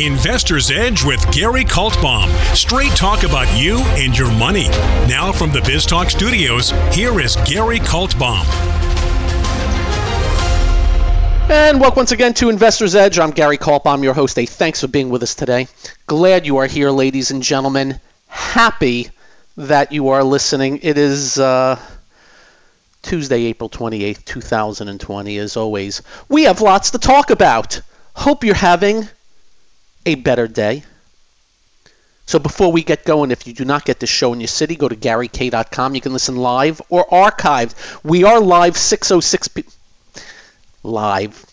Investor's Edge with Gary Kaltbaum. Straight talk about you and your money. Now from the Biz Talk studios, here is Gary Kaltbaum. And welcome once again to Investor's Edge. I'm Gary Kaltbaum, your host. Hey, thanks for being with us today. Glad you are here, ladies and gentlemen. Happy that you are listening. It is uh, Tuesday, April 28th, 2020. As always, we have lots to talk about. Hope you're having a better day. So before we get going, if you do not get the show in your city, go to GaryK.com. You can listen live or archived. We are live 606 p- live.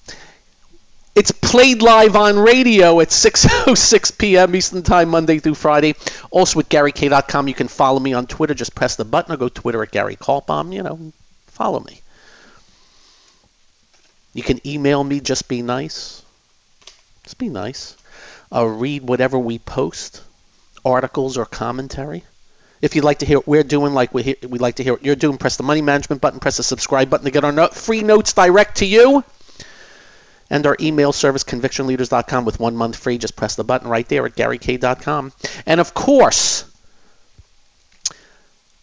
It's played live on radio at 6:06 p.m. Eastern Time, Monday through Friday. Also at GaryK.com, you can follow me on Twitter. Just press the button or go Twitter at Gary Kaltbaum. You know, follow me. You can email me. Just be nice. Just be nice uh, read whatever we post, articles or commentary. If you'd like to hear what we're doing, like we would like to hear what you're doing, press the money management button, press the subscribe button to get our no- free notes direct to you. And our email service, convictionleaders.com, with one month free. Just press the button right there at garyk.com. And of course,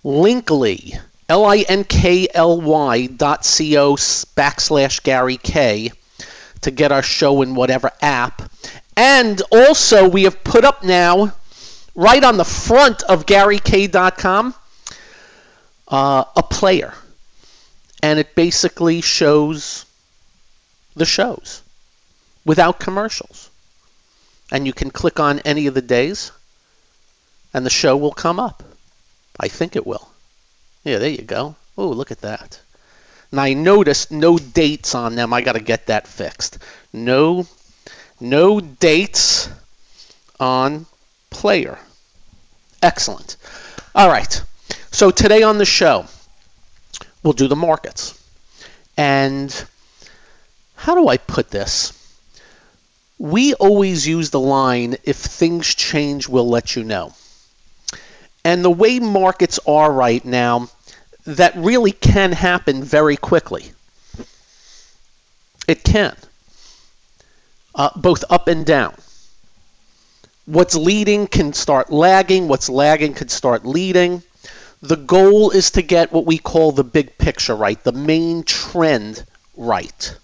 Linkly, L-I-N-K-L-Y dot C-O backslash Gary K to get our show in whatever app. And also, we have put up now, right on the front of GaryK.com, uh, a player. And it basically shows the shows without commercials. And you can click on any of the days, and the show will come up. I think it will. Yeah, there you go. Oh, look at that. And I noticed no dates on them. I got to get that fixed. No no dates on player. Excellent. All right. So today on the show, we'll do the markets. And how do I put this? We always use the line if things change, we'll let you know. And the way markets are right now, that really can happen very quickly. It can uh, both up and down. What's leading can start lagging, what's lagging can start leading. The goal is to get what we call the big picture right, the main trend right.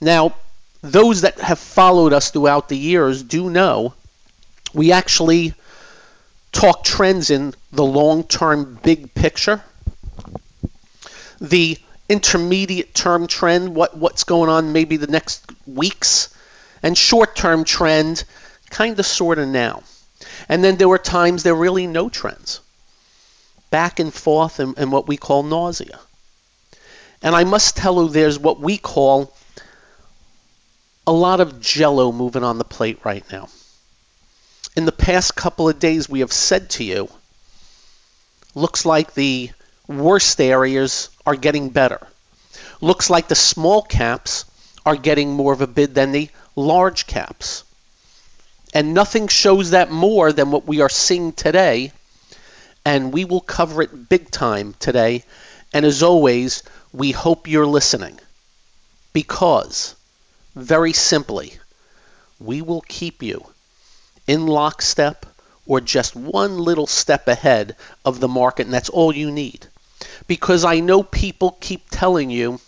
Now, those that have followed us throughout the years do know we actually talk trends in the long term big picture. The intermediate term trend, what, what's going on maybe the next weeks, and short term trend, kind of sort of now. And then there were times there were really no trends, back and forth, and, and what we call nausea. And I must tell you, there's what we call a lot of jello moving on the plate right now. In the past couple of days, we have said to you, looks like the worst areas are getting better. Looks like the small caps are getting more of a bid than the large caps. And nothing shows that more than what we are seeing today. And we will cover it big time today. And as always, we hope you're listening. Because, very simply, we will keep you in lockstep or just one little step ahead of the market, and that's all you need because I know people keep telling you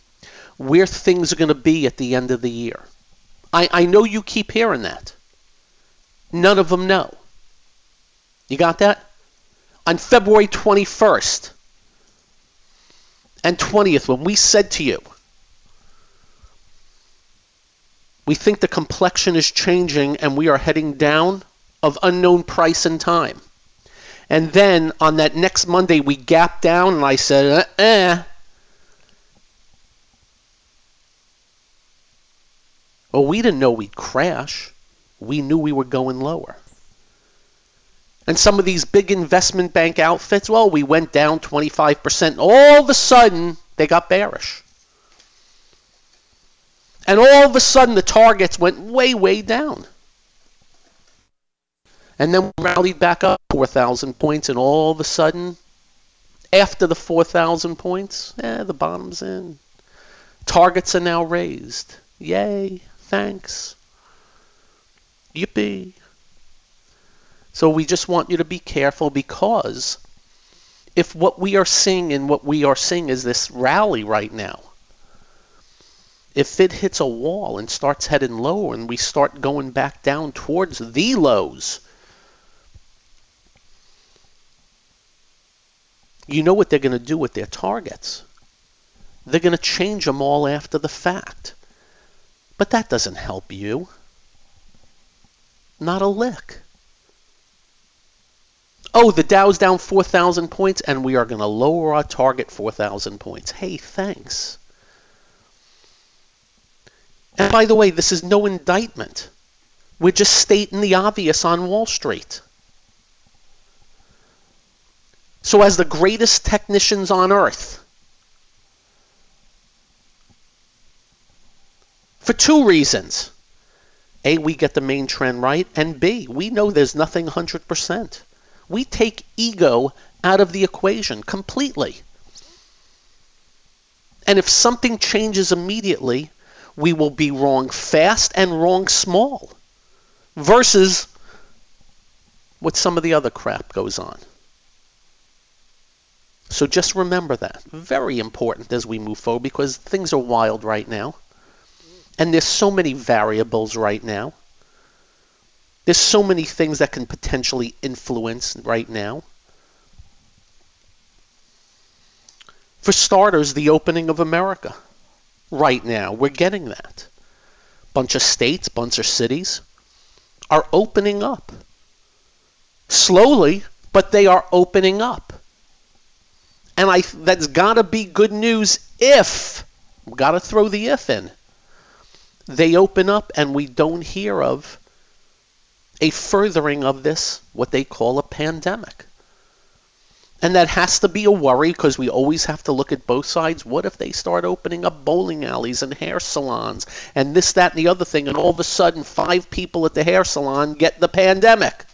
where things are going to be at the end of the year. I, I know you keep hearing that. None of them know. You got that? On February 21st and 20th, when we said to you, we think the complexion is changing and we are heading down of unknown price and time. And then on that next Monday, we gapped down, and I said, eh. Well, we didn't know we'd crash. We knew we were going lower. And some of these big investment bank outfits, well, we went down 25%. All of a sudden, they got bearish. And all of a sudden, the targets went way, way down. And then rallied back up 4,000 points, and all of a sudden, after the 4,000 points, eh, the bottom's in. Targets are now raised. Yay, thanks. Yippee. So we just want you to be careful because if what we are seeing and what we are seeing is this rally right now, if it hits a wall and starts heading lower and we start going back down towards the lows, you know what they're going to do with their targets. They're going to change them all after the fact. But that doesn't help you. Not a lick. Oh, the Dow's down 4,000 points and we are going to lower our target 4,000 points. Hey, thanks. And by the way, this is no indictment. We're just stating the obvious on Wall Street. So, as the greatest technicians on earth, for two reasons A, we get the main trend right, and B, we know there's nothing 100%. We take ego out of the equation completely. And if something changes immediately, we will be wrong fast and wrong small versus what some of the other crap goes on. So just remember that. Very important as we move forward because things are wild right now. And there's so many variables right now. There's so many things that can potentially influence right now. For starters, the opening of America right now. We're getting that. Bunch of states, bunch of cities are opening up. Slowly, but they are opening up. And I that's got to be good news if got to throw the if in. They open up and we don't hear of a furthering of this what they call a pandemic. And that has to be a worry because we always have to look at both sides. What if they start opening up bowling alleys and hair salons and this, that, and the other thing, and all of a sudden five people at the hair salon get the pandemic?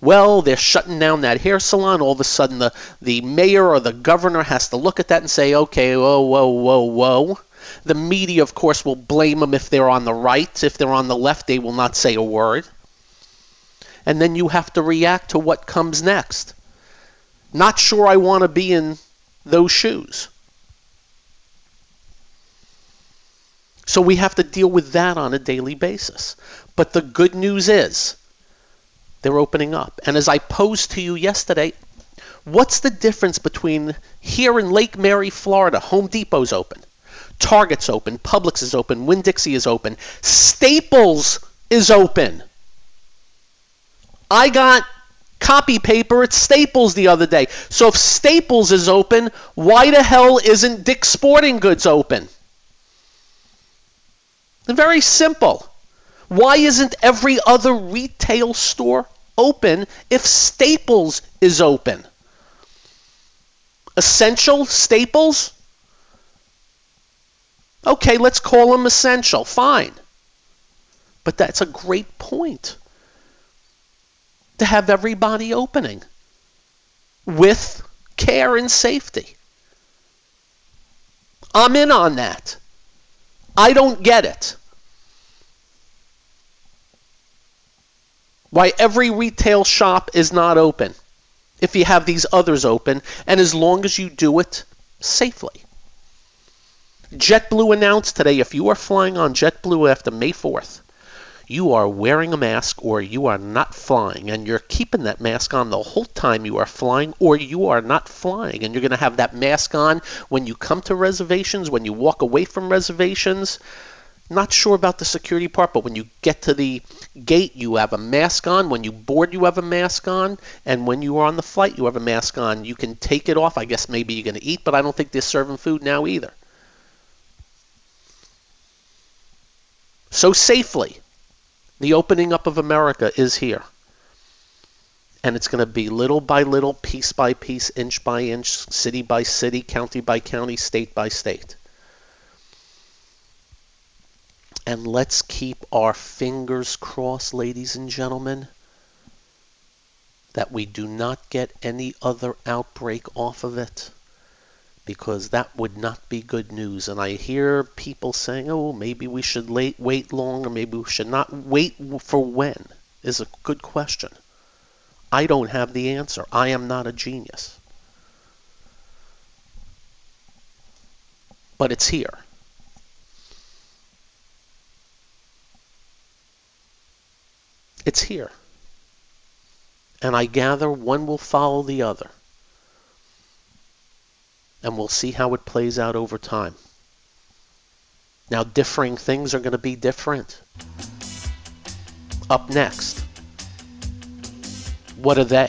Well, they're shutting down that hair salon. All of a sudden, the, the mayor or the governor has to look at that and say, okay, whoa, whoa, whoa, whoa. The media, of course, will blame them if they're on the right. If they're on the left, they will not say a word. And then you have to react to what comes next. Not sure I want to be in those shoes. So we have to deal with that on a daily basis. But the good news is they're opening up. And as I posed to you yesterday, what's the difference between here in Lake Mary, Florida, Home Depot's open, Target's open, Publix is open, Winn-Dixie is open, Staples is open. I got copy paper at Staples the other day. So if Staples is open, why the hell isn't Dick's Sporting Goods open? Very simple. Why isn't every other retail store open if Staples is open? Essential Staples? Okay, let's call them essential. Fine. But that's a great point to have everybody opening with care and safety. I'm in on that. I don't get it. Why every retail shop is not open if you have these others open, and as long as you do it safely. JetBlue announced today if you are flying on JetBlue after May 4th, you are wearing a mask or you are not flying and you're keeping that mask on the whole time you are flying or you are not flying and you're going to have that mask on when you come to reservations, when you walk away from reservations. Not sure about the security part, but when you get to the gate, you have a mask on. When you board, you have a mask on. And when you are on the flight, you have a mask on. You can take it off. I guess maybe you're going to eat, but I don't think they're serving food now either. So safely, the opening up of America is here. And it's going to be little by little, piece by piece, inch by inch, city by city, county by county, state by state. And let's keep our fingers crossed, ladies and gentlemen, that we do not get any other outbreak off of it. because that would not be good news. And I hear people saying, oh, maybe we should wait longer, maybe we should not wait for when, is a good question. I don't have the answer. I am not a genius. But it's here. It's here. And I gather one will follow the other and we'll see how it plays out over time. Now, differing things are going to be different. Up next, what are they?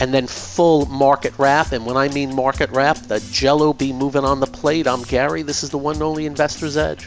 And then full market wrap. And when I mean market wrap, the jello be moving on the plate. I'm Gary. This is the one and only Investor's Edge.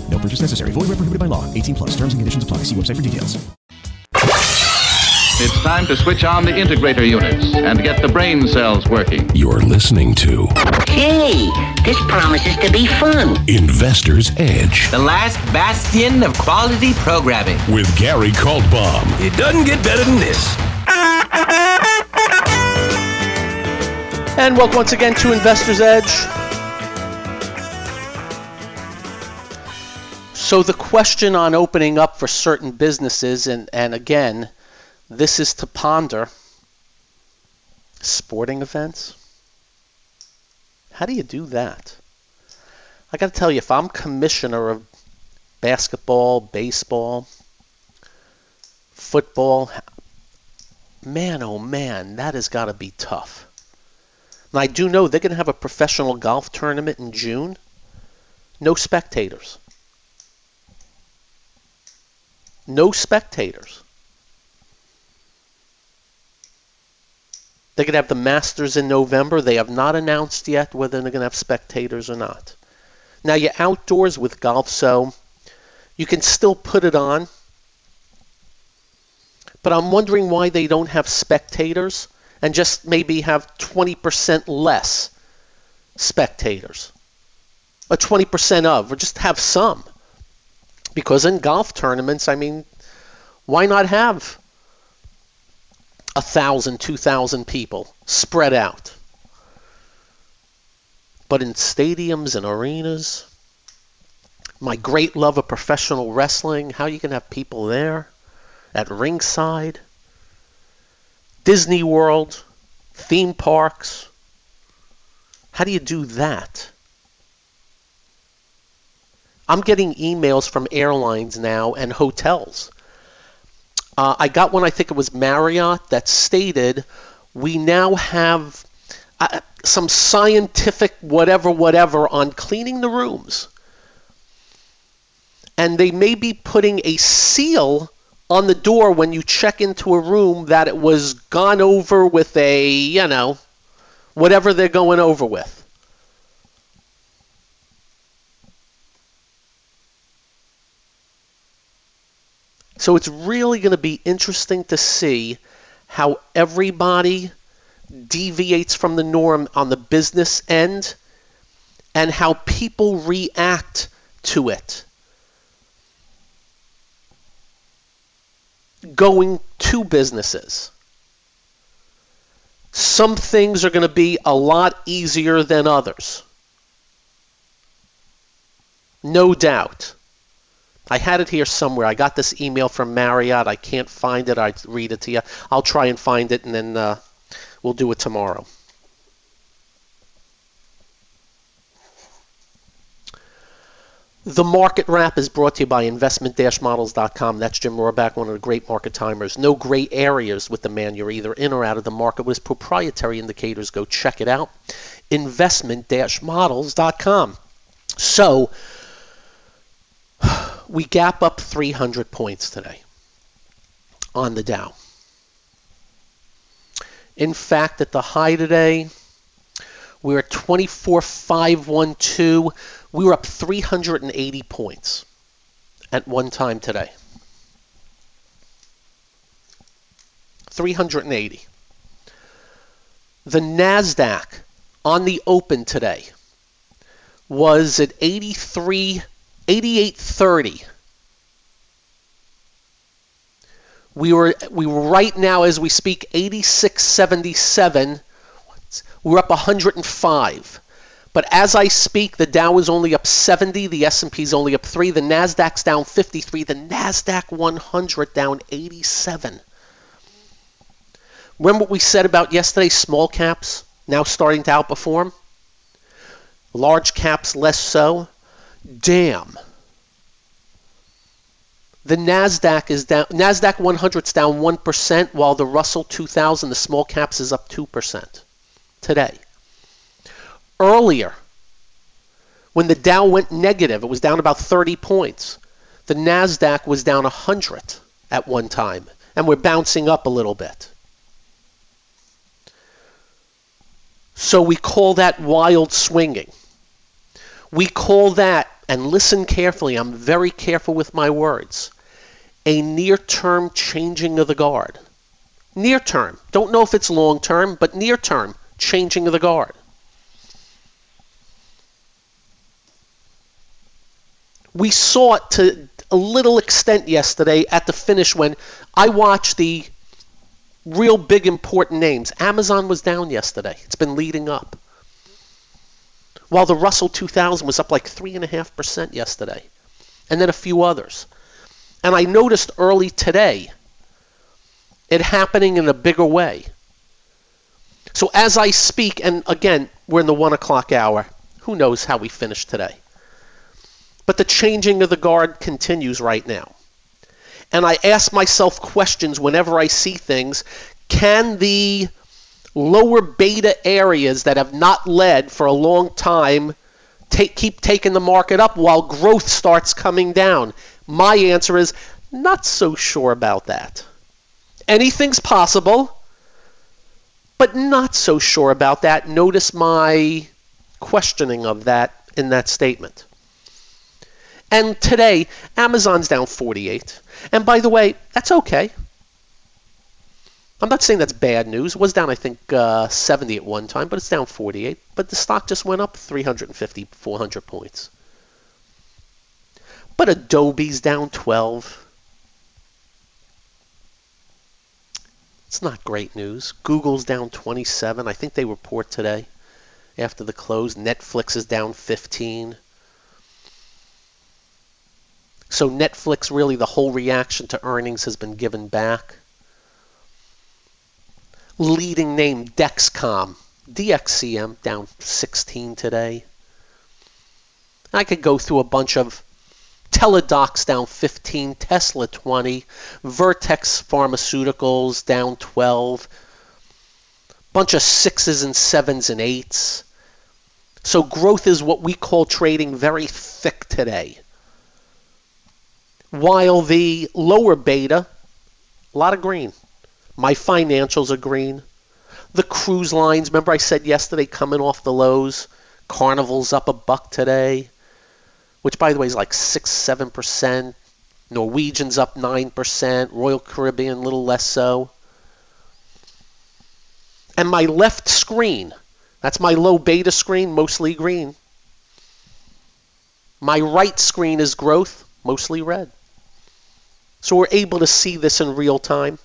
No purchase necessary. Void where prohibited by law. 18 plus. Terms and conditions apply. See website for details. It's time to switch on the integrator units and get the brain cells working. You're listening to Hey, this promises to be fun. Investor's Edge The last bastion of quality programming. with Gary Kaltbaum. It doesn't get better than this. And welcome once again to Investor's Edge. So the question on opening up for certain businesses, and, and again, this is to ponder sporting events. How do you do that? I got to tell you, if I'm commissioner of basketball, baseball, football, man, oh man, that has got to be tough. And I do know they're going to have a professional golf tournament in June. No spectators. No spectators. They're going to have the Masters in November. They have not announced yet whether they're going to have spectators or not. Now, you're outdoors with golf, so you can still put it on. But I'm wondering why they don't have spectators and just maybe have 20% less spectators. Or 20% of, or just have some. Because in golf tournaments, I mean, why not have a thousand, two thousand people spread out? But in stadiums and arenas, my great love of professional wrestling, how you can have people there at ringside, Disney World, theme parks. How do you do that? I'm getting emails from airlines now and hotels. Uh, I got one, I think it was Marriott, that stated we now have uh, some scientific whatever, whatever on cleaning the rooms. And they may be putting a seal on the door when you check into a room that it was gone over with a, you know, whatever they're going over with. So it's really going to be interesting to see how everybody deviates from the norm on the business end and how people react to it. Going to businesses. Some things are going to be a lot easier than others. no doubt. I had it here somewhere. I got this email from Marriott. I can't find it. I'd read it to you. I'll try and find it, and then uh, we'll do it tomorrow. The Market Wrap is brought to you by investment-models.com. That's Jim Rohrback, one of the great market timers. No gray areas with the man. You're either in or out of the market with proprietary indicators. Go check it out. Investment-models.com. So, we gap up 300 points today on the Dow. In fact, at the high today, we're at 24,512. We were up 380 points at one time today. 380. The NASDAQ on the open today was at 83, 8830. We were we were right now as we speak 8677. We're up 105. But as I speak, the Dow is only up 70, the S&P is only up 3, the Nasdaq's down 53, the Nasdaq 100 down 87. Remember what we said about yesterday small caps now starting to outperform? Large caps less so? Damn. The Nasdaq is down Nasdaq 100 is down 1% while the Russell 2000 the small caps is up 2% today earlier when the Dow went negative. It was down about 30 points. The NASDAQ was down 100 at one time, and we're bouncing up a little bit. So we call that wild swinging. We call that, and listen carefully, I'm very careful with my words, a near term changing of the guard. Near term. Don't know if it's long term, but near term changing of the guard. we saw it to a little extent yesterday at the finish when I watched the real big important names. Amazon was down yesterday. It's been leading up. While the Russell 2000 was up like 3.5% yesterday. And then a few others. And I noticed early today it happening in a bigger way. So as I speak, and again, we're in the 1 o'clock hour, who knows how we finish today. But the changing of the guard continues right now. And I ask myself questions whenever I see things. Can the lower beta areas that have not led for a long time take, keep taking the market up while growth starts coming down? My answer is not so sure about that. Anything's possible, but not so sure about that. Notice my questioning of that in that statement. And today, Amazon's down 48. And by the way, that's okay. I'm not saying that's bad news. It was down, I think, uh, 70 at one time, but it's down 48. But the stock just went up 350, 400 points. But Adobe's down 12. It's not great news. Google's down 27. I think they report today after the close. Netflix is down 15. So Netflix, really, the whole reaction to earnings has been given back. Leading name Dexcom, DXCM down 16 today. I could go through a bunch of Teladocs down 15, Tesla 20, Vertex Pharmaceuticals down 12, bunch of sixes and sevens and eights. So growth is what we call trading very thick today while the lower beta, a lot of green. My financials are green. The cruise lines, remember I said yesterday coming off the lows, Carnival's up a buck today, which by the way is like 6 7%. Norwegian's up 9%, Royal Caribbean a little less so. And my left screen, that's my low beta screen, mostly green. My right screen is growth, mostly red. So we're able to see this in real time.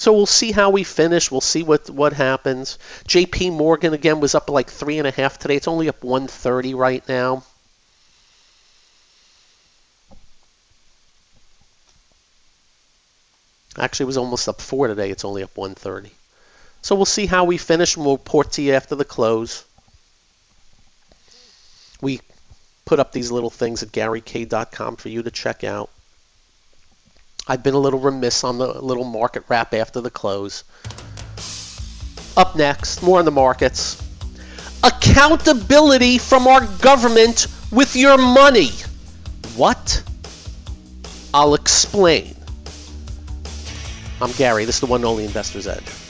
So we'll see how we finish. We'll see what what happens. J.P. Morgan again was up like three and a half today. It's only up 130 right now. Actually, it was almost up four today. It's only up 130. So we'll see how we finish, and we'll report to you after the close. We put up these little things at GaryK.com for you to check out. I've been a little remiss on the little market wrap after the close. Up next, more on the markets. Accountability from our government with your money. What? I'll explain. I'm Gary. This is the one and only Investor's Edge.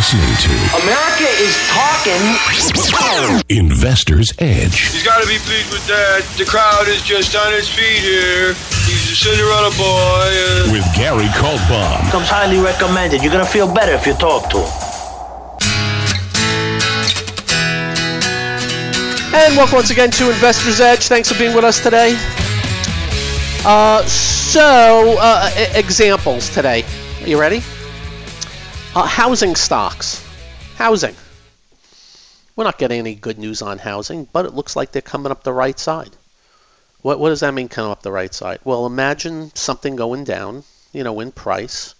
You're listening to America is talking. Investor's Edge. He's got to be pleased with that. The crowd is just on its feet here. He's a Cinderella boy. Uh... With Gary Kaltbaum. Comes highly recommended. You're going to feel better if you talk to him. And welcome once again to Investor's Edge. Thanks for being with us today. Uh, so, uh, examples today. Are you ready? Uh, housing stocks. Housing. We're not getting any good news on housing, but it looks like they're coming up the right side. What, what does that mean, coming up the right side? Well, imagine something going down, you know, in price,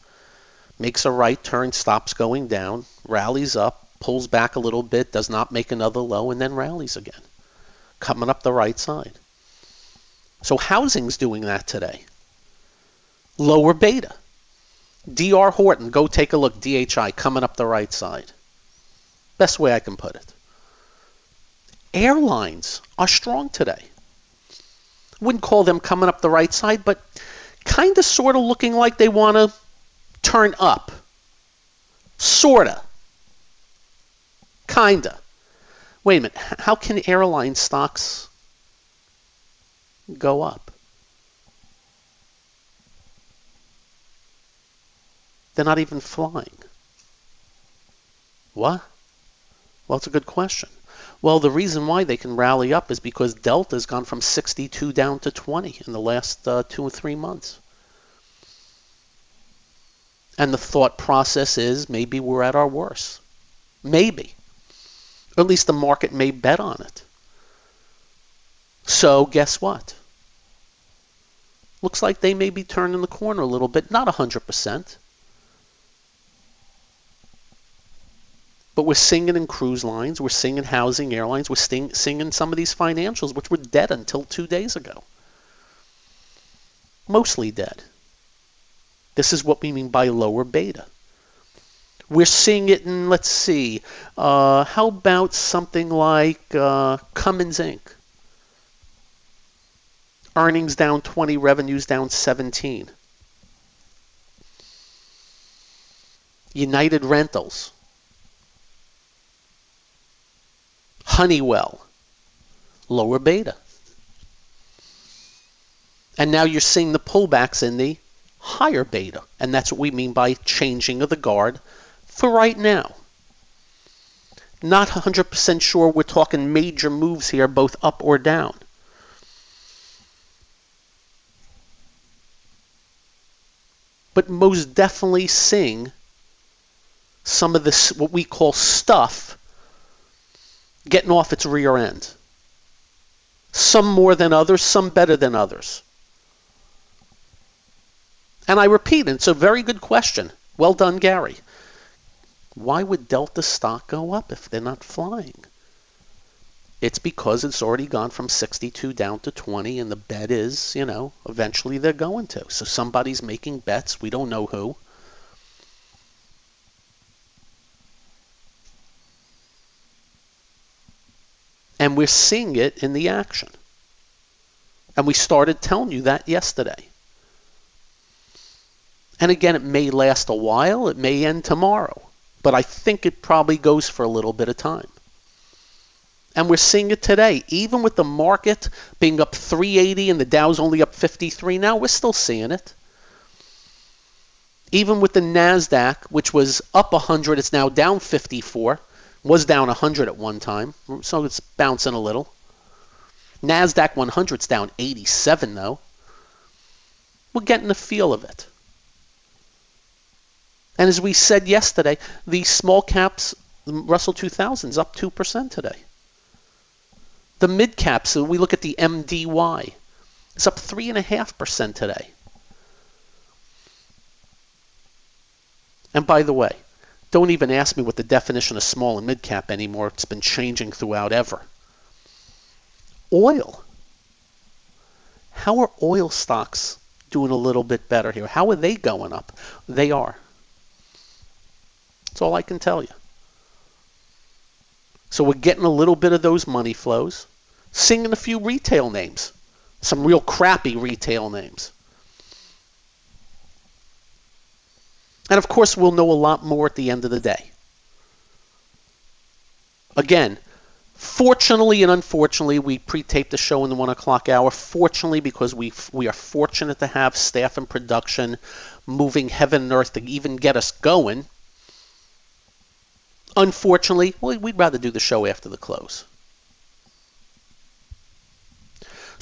makes a right turn, stops going down, rallies up, pulls back a little bit, does not make another low, and then rallies again. Coming up the right side. So housing's doing that today. Lower beta. DR Horton, go take a look. DHI coming up the right side. Best way I can put it. Airlines are strong today. Wouldn't call them coming up the right side, but kind of sort of looking like they want to turn up. Sorta. Kinda. Wait a minute. How can airline stocks go up? They're not even flying. What? Well, it's a good question. Well, the reason why they can rally up is because Delta has gone from 62 down to 20 in the last uh, two or three months. And the thought process is maybe we're at our worst. Maybe. Or at least the market may bet on it. So, guess what? Looks like they may be turning the corner a little bit, not 100%. But we're seeing it in cruise lines, we're in housing airlines, we're seeing, seeing in some of these financials, which were dead until two days ago. Mostly dead. This is what we mean by lower beta. We're seeing it in, let's see, uh, how about something like uh, Cummins Inc.? Earnings down 20, revenues down 17. United Rentals. Honeywell, lower beta. And now you're seeing the pullbacks in the higher beta. And that's what we mean by changing of the guard for right now. Not 100% sure we're talking major moves here, both up or down. but most definitely seeing some of this, what we call stuff, getting off its rear end. Some more than others, some better than others. And I repeat, it's a very good question. Well done, Gary. Why would Delta stock go up if they're not flying? It's because it's already gone from 62 down to 20, and the bet is, you know, eventually they're going to. So somebody's making bets. We don't know who. And we're seeing it in the action. And we started telling you that yesterday. And again, it may last a while, it may end tomorrow, but I think it probably goes for a little bit of time. And we're seeing it today. Even with the market being up 380 and the Dow's only up 53 now, we're still seeing it. Even with the NASDAQ, which was up 100, it's now down 54. Was down 100 at one time, so it's bouncing a little. NASDAQ 100's down 87, though. We're getting the feel of it. And as we said yesterday, the small caps, the Russell 2000 is up 2% today. The mid caps, we look at the MDY, it's up 3.5% today. And by the way, don't even ask me what the definition of small and mid cap anymore. It's been changing throughout ever. Oil. How are oil stocks doing a little bit better here? How are they going up? They are. That's all I can tell you. So we're getting a little bit of those money flows, singing a few retail names, some real crappy retail names. And of course, we'll know a lot more at the end of the day. Again, fortunately and unfortunately, we pre-taped the show in the one o'clock hour. Fortunately, because we we are fortunate to have staff and production moving heaven and earth to even get us going. Unfortunately, well, we'd rather do the show after the close.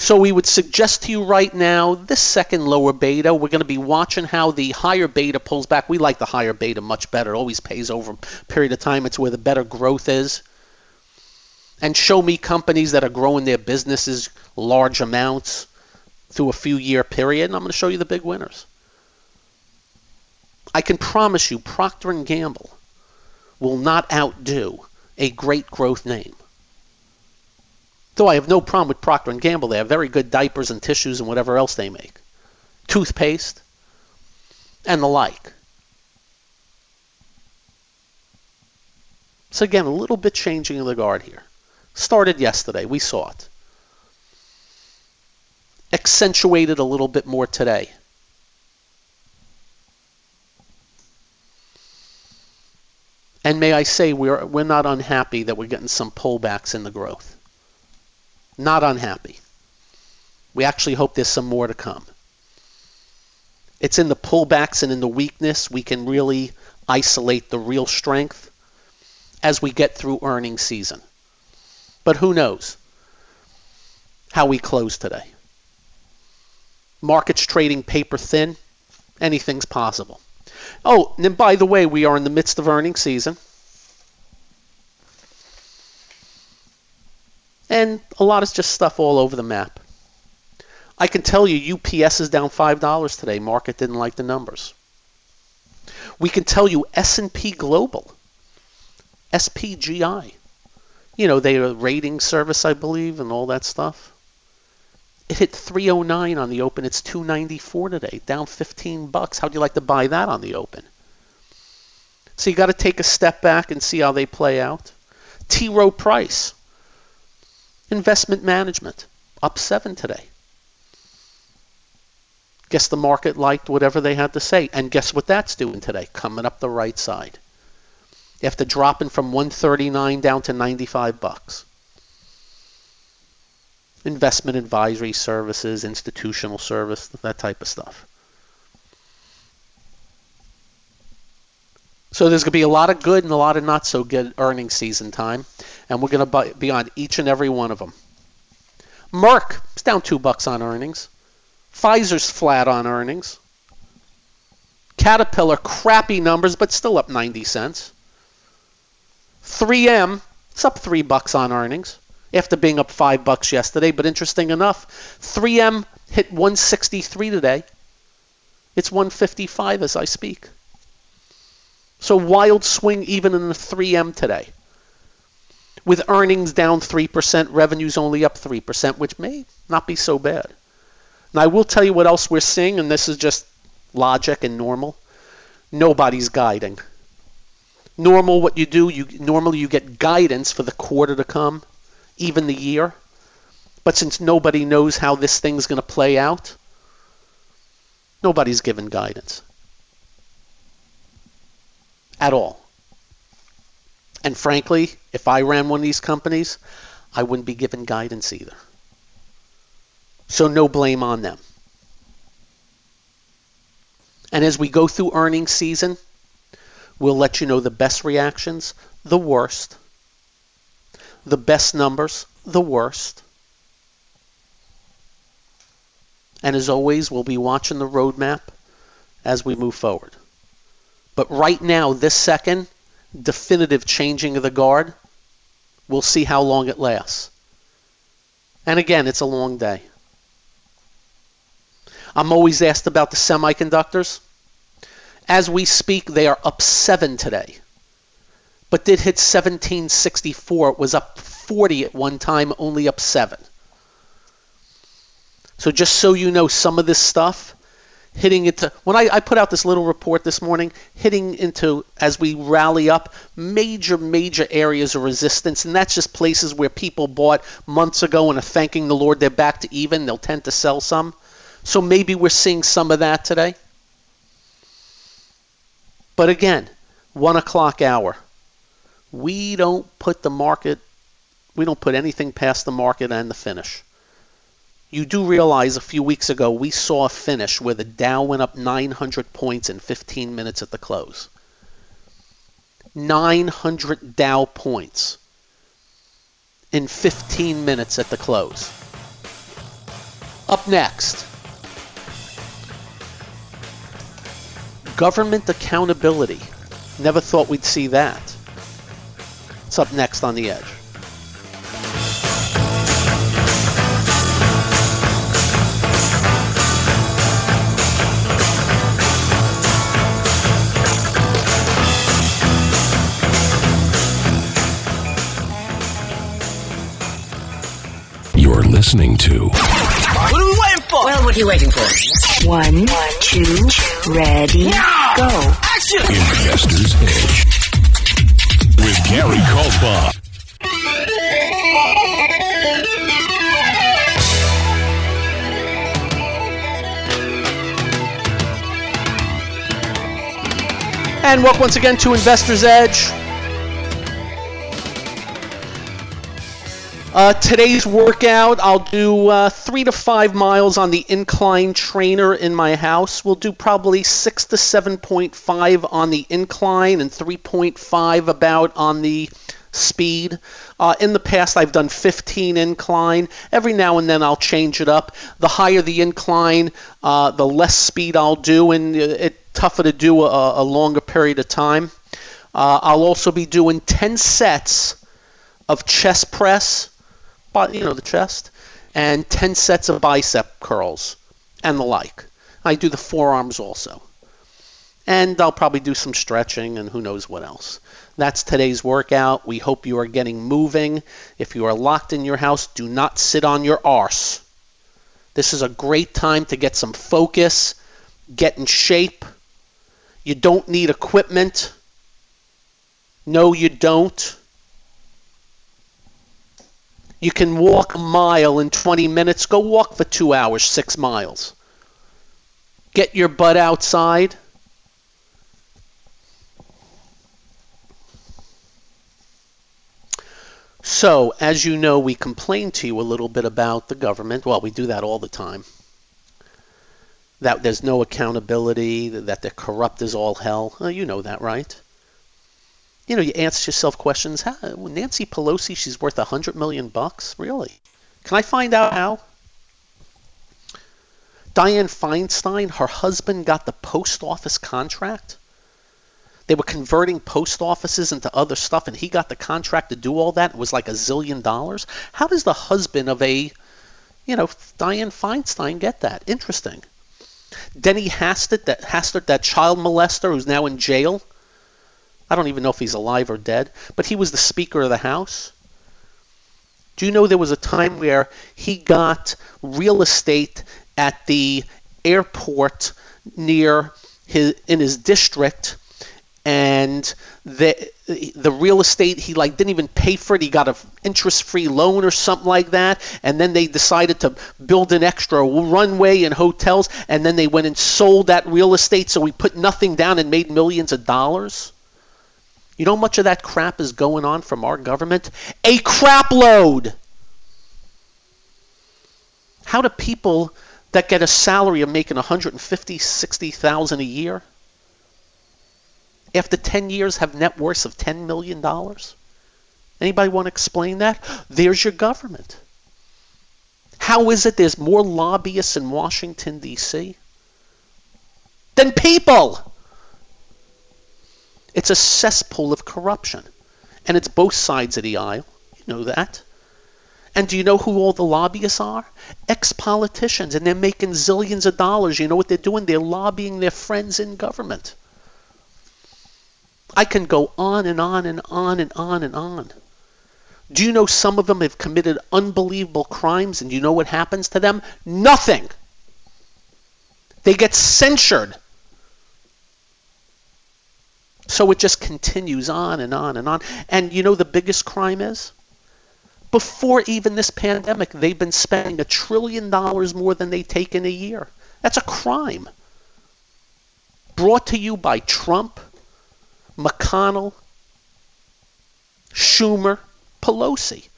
So we would suggest to you right now this second lower beta. We're going to be watching how the higher beta pulls back. We like the higher beta much better. It always pays over a period of time. It's where the better growth is. And show me companies that are growing their businesses large amounts through a few year period, and I'm going to show you the big winners. I can promise you Procter & Gamble will not outdo a great growth name. Though I have no problem with Procter & Gamble. They have very good diapers and tissues and whatever else they make. Toothpaste and the like. So again, a little bit changing of the guard here. Started yesterday. We saw it. Accentuated a little bit more today. And may I say, we're, we're not unhappy that we're getting some pullbacks in the growth. Not unhappy. We actually hope there's some more to come. It's in the pullbacks and in the weakness we can really isolate the real strength as we get through earnings season. But who knows how we close today? Markets trading paper thin, anything's possible. Oh, and by the way, we are in the midst of earnings season. And a lot is just stuff all over the map. I can tell you UPS is down $5 today. Market didn't like the numbers. We can tell you S&P Global, SPGI. You know, they are a rating service, I believe, and all that stuff. It hit 309 on the open. It's 294 today, down 15 bucks. How do you like to buy that on the open? So you got to take a step back and see how they play out. T. Rowe Price, Investment management, up seven today. Guess the market liked whatever they had to say. And guess what that's doing today? Coming up the right side. After dropping from 139 down to 95 bucks. Investment advisory services, institutional service, that type of stuff. So there's going to be a lot of good and a lot of not so good earnings season time, and we're going to be on each and every one of them. Merck is down two bucks on earnings. Pfizer's flat on earnings. Caterpillar, crappy numbers, but still up 90 cents. 3M, it's up three bucks on earnings after being up five bucks yesterday. But interesting enough, 3M hit 163 today. It's 155 as I speak. So wild swing even in the 3M today. With earnings down 3%, revenues only up 3%, which may not be so bad. Now I will tell you what else we're seeing, and this is just logic and normal. Nobody's guiding. Normal, what you do, you normally you get guidance for the quarter to come, even the year. But since nobody knows how this thing's going to play out, nobody's given guidance at all. And frankly, if I ran one of these companies, I wouldn't be given guidance either. So no blame on them. And as we go through earnings season, we'll let you know the best reactions, the worst, the best numbers, the worst. And as always, we'll be watching the roadmap as we move forward. But right now, this second, definitive changing of the guard, we'll see how long it lasts. And again, it's a long day. I'm always asked about the semiconductors. As we speak, they are up 7 today. But did hit 1764. It was up 40 at one time, only up 7. So just so you know, some of this stuff hitting into when I, I, put out this little report this morning, hitting into as we rally up major, major areas of resistance, and that's just places where people bought months ago and are thanking the Lord they're back to even. They'll tend to sell some. So maybe we're seeing some of that today. But again, one o'clock hour. We don't put the market we don't put anything past the market and the finish you do realize a few weeks ago we saw a finish where the Dow went up 900 points in 15 minutes at the close. 900 Dow points in 15 minutes at the close. Up next, government accountability. Never thought we'd see that. It's up next on the edge. Listening to. What are we waiting for? Well, what are you waiting for? One, two, ready, go. Action! Investor's Edge with Gary Kaltbaum. And welcome once again to Investor's Edge. Uh, today's workout, I'll do uh, three to five miles on the incline trainer in my house. We'll do probably six to 7.5 on the incline and 3.5 about on the speed. Uh, in the past, I've done 15 incline. Every now and then, I'll change it up. The higher the incline, uh, the less speed I'll do, and it's tougher to do a, a longer period of time. Uh, I'll also be doing 10 sets of chest press you know, the chest, and 10 sets of bicep curls and the like. I do the forearms also. And I'll probably do some stretching and who knows what else. That's today's workout. We hope you are getting moving. If you are locked in your house, do not sit on your arse. This is a great time to get some focus, get in shape. You don't need equipment. No, you don't. You can walk a mile in 20 minutes. Go walk for two hours, six miles. Get your butt outside. So, as you know, we complain to you a little bit about the government. Well, we do that all the time. That there's no accountability, that they're corrupt as all hell. You know that, right? You know, you ask yourself questions. How, Nancy Pelosi, she's worth a hundred million bucks, really? Can I find out how? Dianne Feinstein, her husband got the post office contract. They were converting post offices into other stuff, and he got the contract to do all that. It was like a zillion dollars. How does the husband of a, you know, Dianne Feinstein get that? Interesting. Denny Hastert, that Hastert, that child molester who's now in jail. I don't even know if he's alive or dead, but he was the Speaker of the House. Do you know there was a time where he got real estate at the airport near his in his district and the the real estate he like didn't even pay for it he got an interest free loan or something like that and then they decided to build an extra runway and hotels and then they went and sold that real estate so we put nothing down and made millions of dollars you know how much of that crap is going on from our government? A crap load. How do people that get a salary of making 150 60,000 a year after 10 years have net worths of 10 million dollars? Anybody want to explain that? There's your government. How is it there's more lobbyists in Washington D.C. than people it's a cesspool of corruption and it's both sides of the aisle you know that and do you know who all the lobbyists are? Ex politicians, and they're making zillions of dollars. You know what they're doing? They're lobbying their friends in government. I can go on and on and on and on and on. Do you know some of them have committed unbelievable crimes, and you know what happens to them? Nothing. They get censured. So it just continues on and on and on. And you know the biggest crime is? Before even this pandemic, they've been spending a trillion dollars more than they take in a year. That's a crime. Brought to you by Trump, McConnell, Schumer, Pelosi.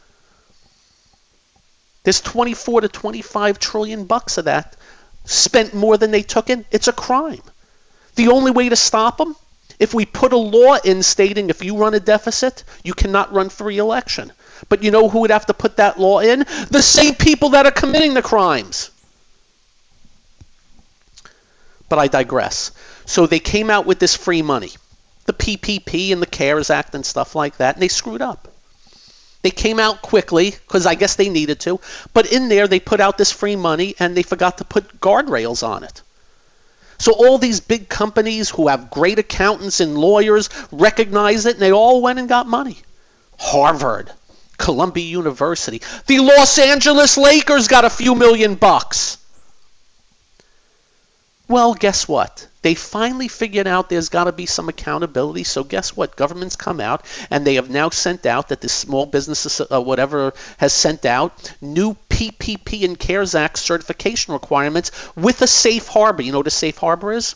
There's 24 to 25 trillion bucks of that spent more than they took in. It's a crime. The only way to stop them, if we put a law in stating if you run a deficit, you cannot run for re-election. But you know who would have to put that law in? The same people that are committing the crimes. But I digress. So they came out with this free money, the PPP and the CARES Act and stuff like that, and they screwed up. They came out quickly because I guess they needed to, but in there they put out this free money and they forgot to put guardrails on it. So all these big companies who have great accountants and lawyers recognize it and they all went and got money. Harvard, Columbia University. The Los Angeles Lakers got a few million bucks. Well, guess what? They finally figured out there's got to be some accountability. So guess what? Governments come out and they have now sent out that the small businesses, uh, whatever, has sent out new PPP and CARES Act certification requirements with a safe harbor. You know what a safe harbor is?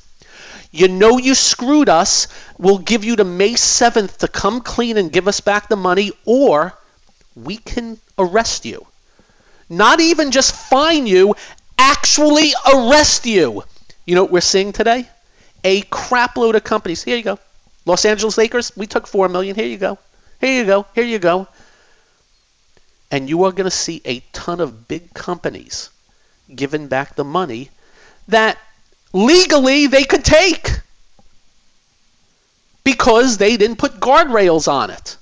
You know you screwed us. We'll give you to May 7th to come clean and give us back the money, or we can arrest you. Not even just fine you, actually arrest you. You know what we're seeing today? A crapload of companies. Here you go. Los Angeles Lakers, we took 4 million. Here you go. Here you go. Here you go. And you are going to see a ton of big companies giving back the money that legally they could take because they didn't put guardrails on it.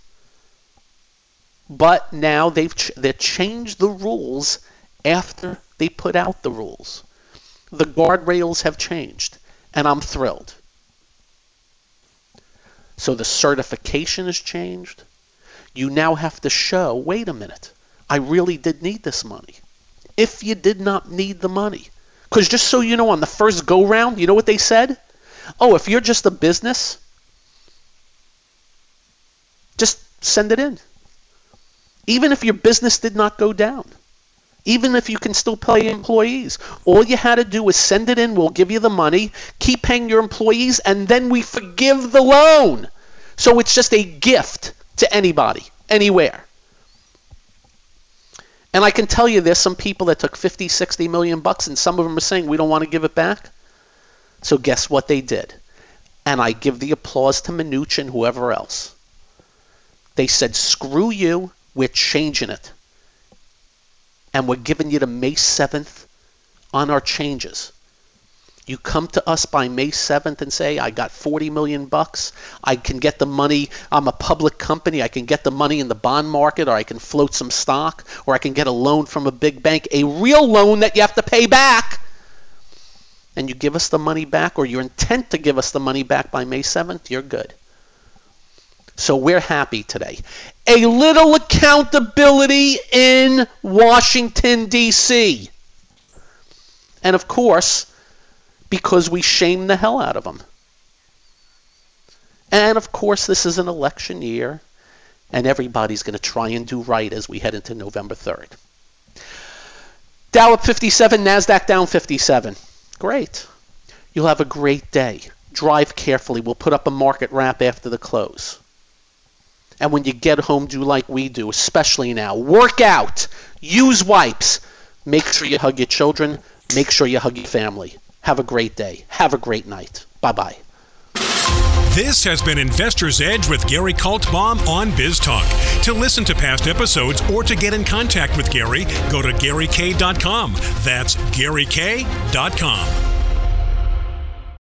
But now they've ch- they changed the rules after they put out the rules. The guardrails have changed, and I'm thrilled. So the certification has changed. You now have to show, wait a minute, I really did need this money. If you did not need the money, because just so you know, on the first go round, you know what they said? Oh, if you're just a business, just send it in. Even if your business did not go down, even if you can still pay employees, all you had to do was send it in, we'll give you the money, keep paying your employees, and then we forgive the loan. So it's just a gift to anybody, anywhere. And I can tell you there's some people that took 50, 60 million bucks, and some of them are saying we don't want to give it back. So guess what they did? And I give the applause to Mnuchin whoever else. They said, screw you, we're changing it. And we're giving you to May 7th on our changes. You come to us by May 7th and say, I got 40 million bucks. I can get the money. I'm a public company. I can get the money in the bond market, or I can float some stock, or I can get a loan from a big bank, a real loan that you have to pay back. And you give us the money back, or you intent to give us the money back by May 7th, you're good. So we're happy today. A little accountability in Washington, D.C. And of course, because we shame the hell out of them. And of course, this is an election year, and everybody's going to try and do right as we head into November 3rd. Dow up 57, NASDAQ down 57. Great. You'll have a great day. Drive carefully. We'll put up a market wrap after the close. And when you get home, do like we do, especially now. Work out. Use wipes. Make sure you hug your children. Make sure you hug your family. Have a great day. Have a great night. Bye bye. This has been Investor's Edge with Gary Kaltbaum on BizTalk. To listen to past episodes or to get in contact with Gary, go to GaryK.com. That's GaryK.com.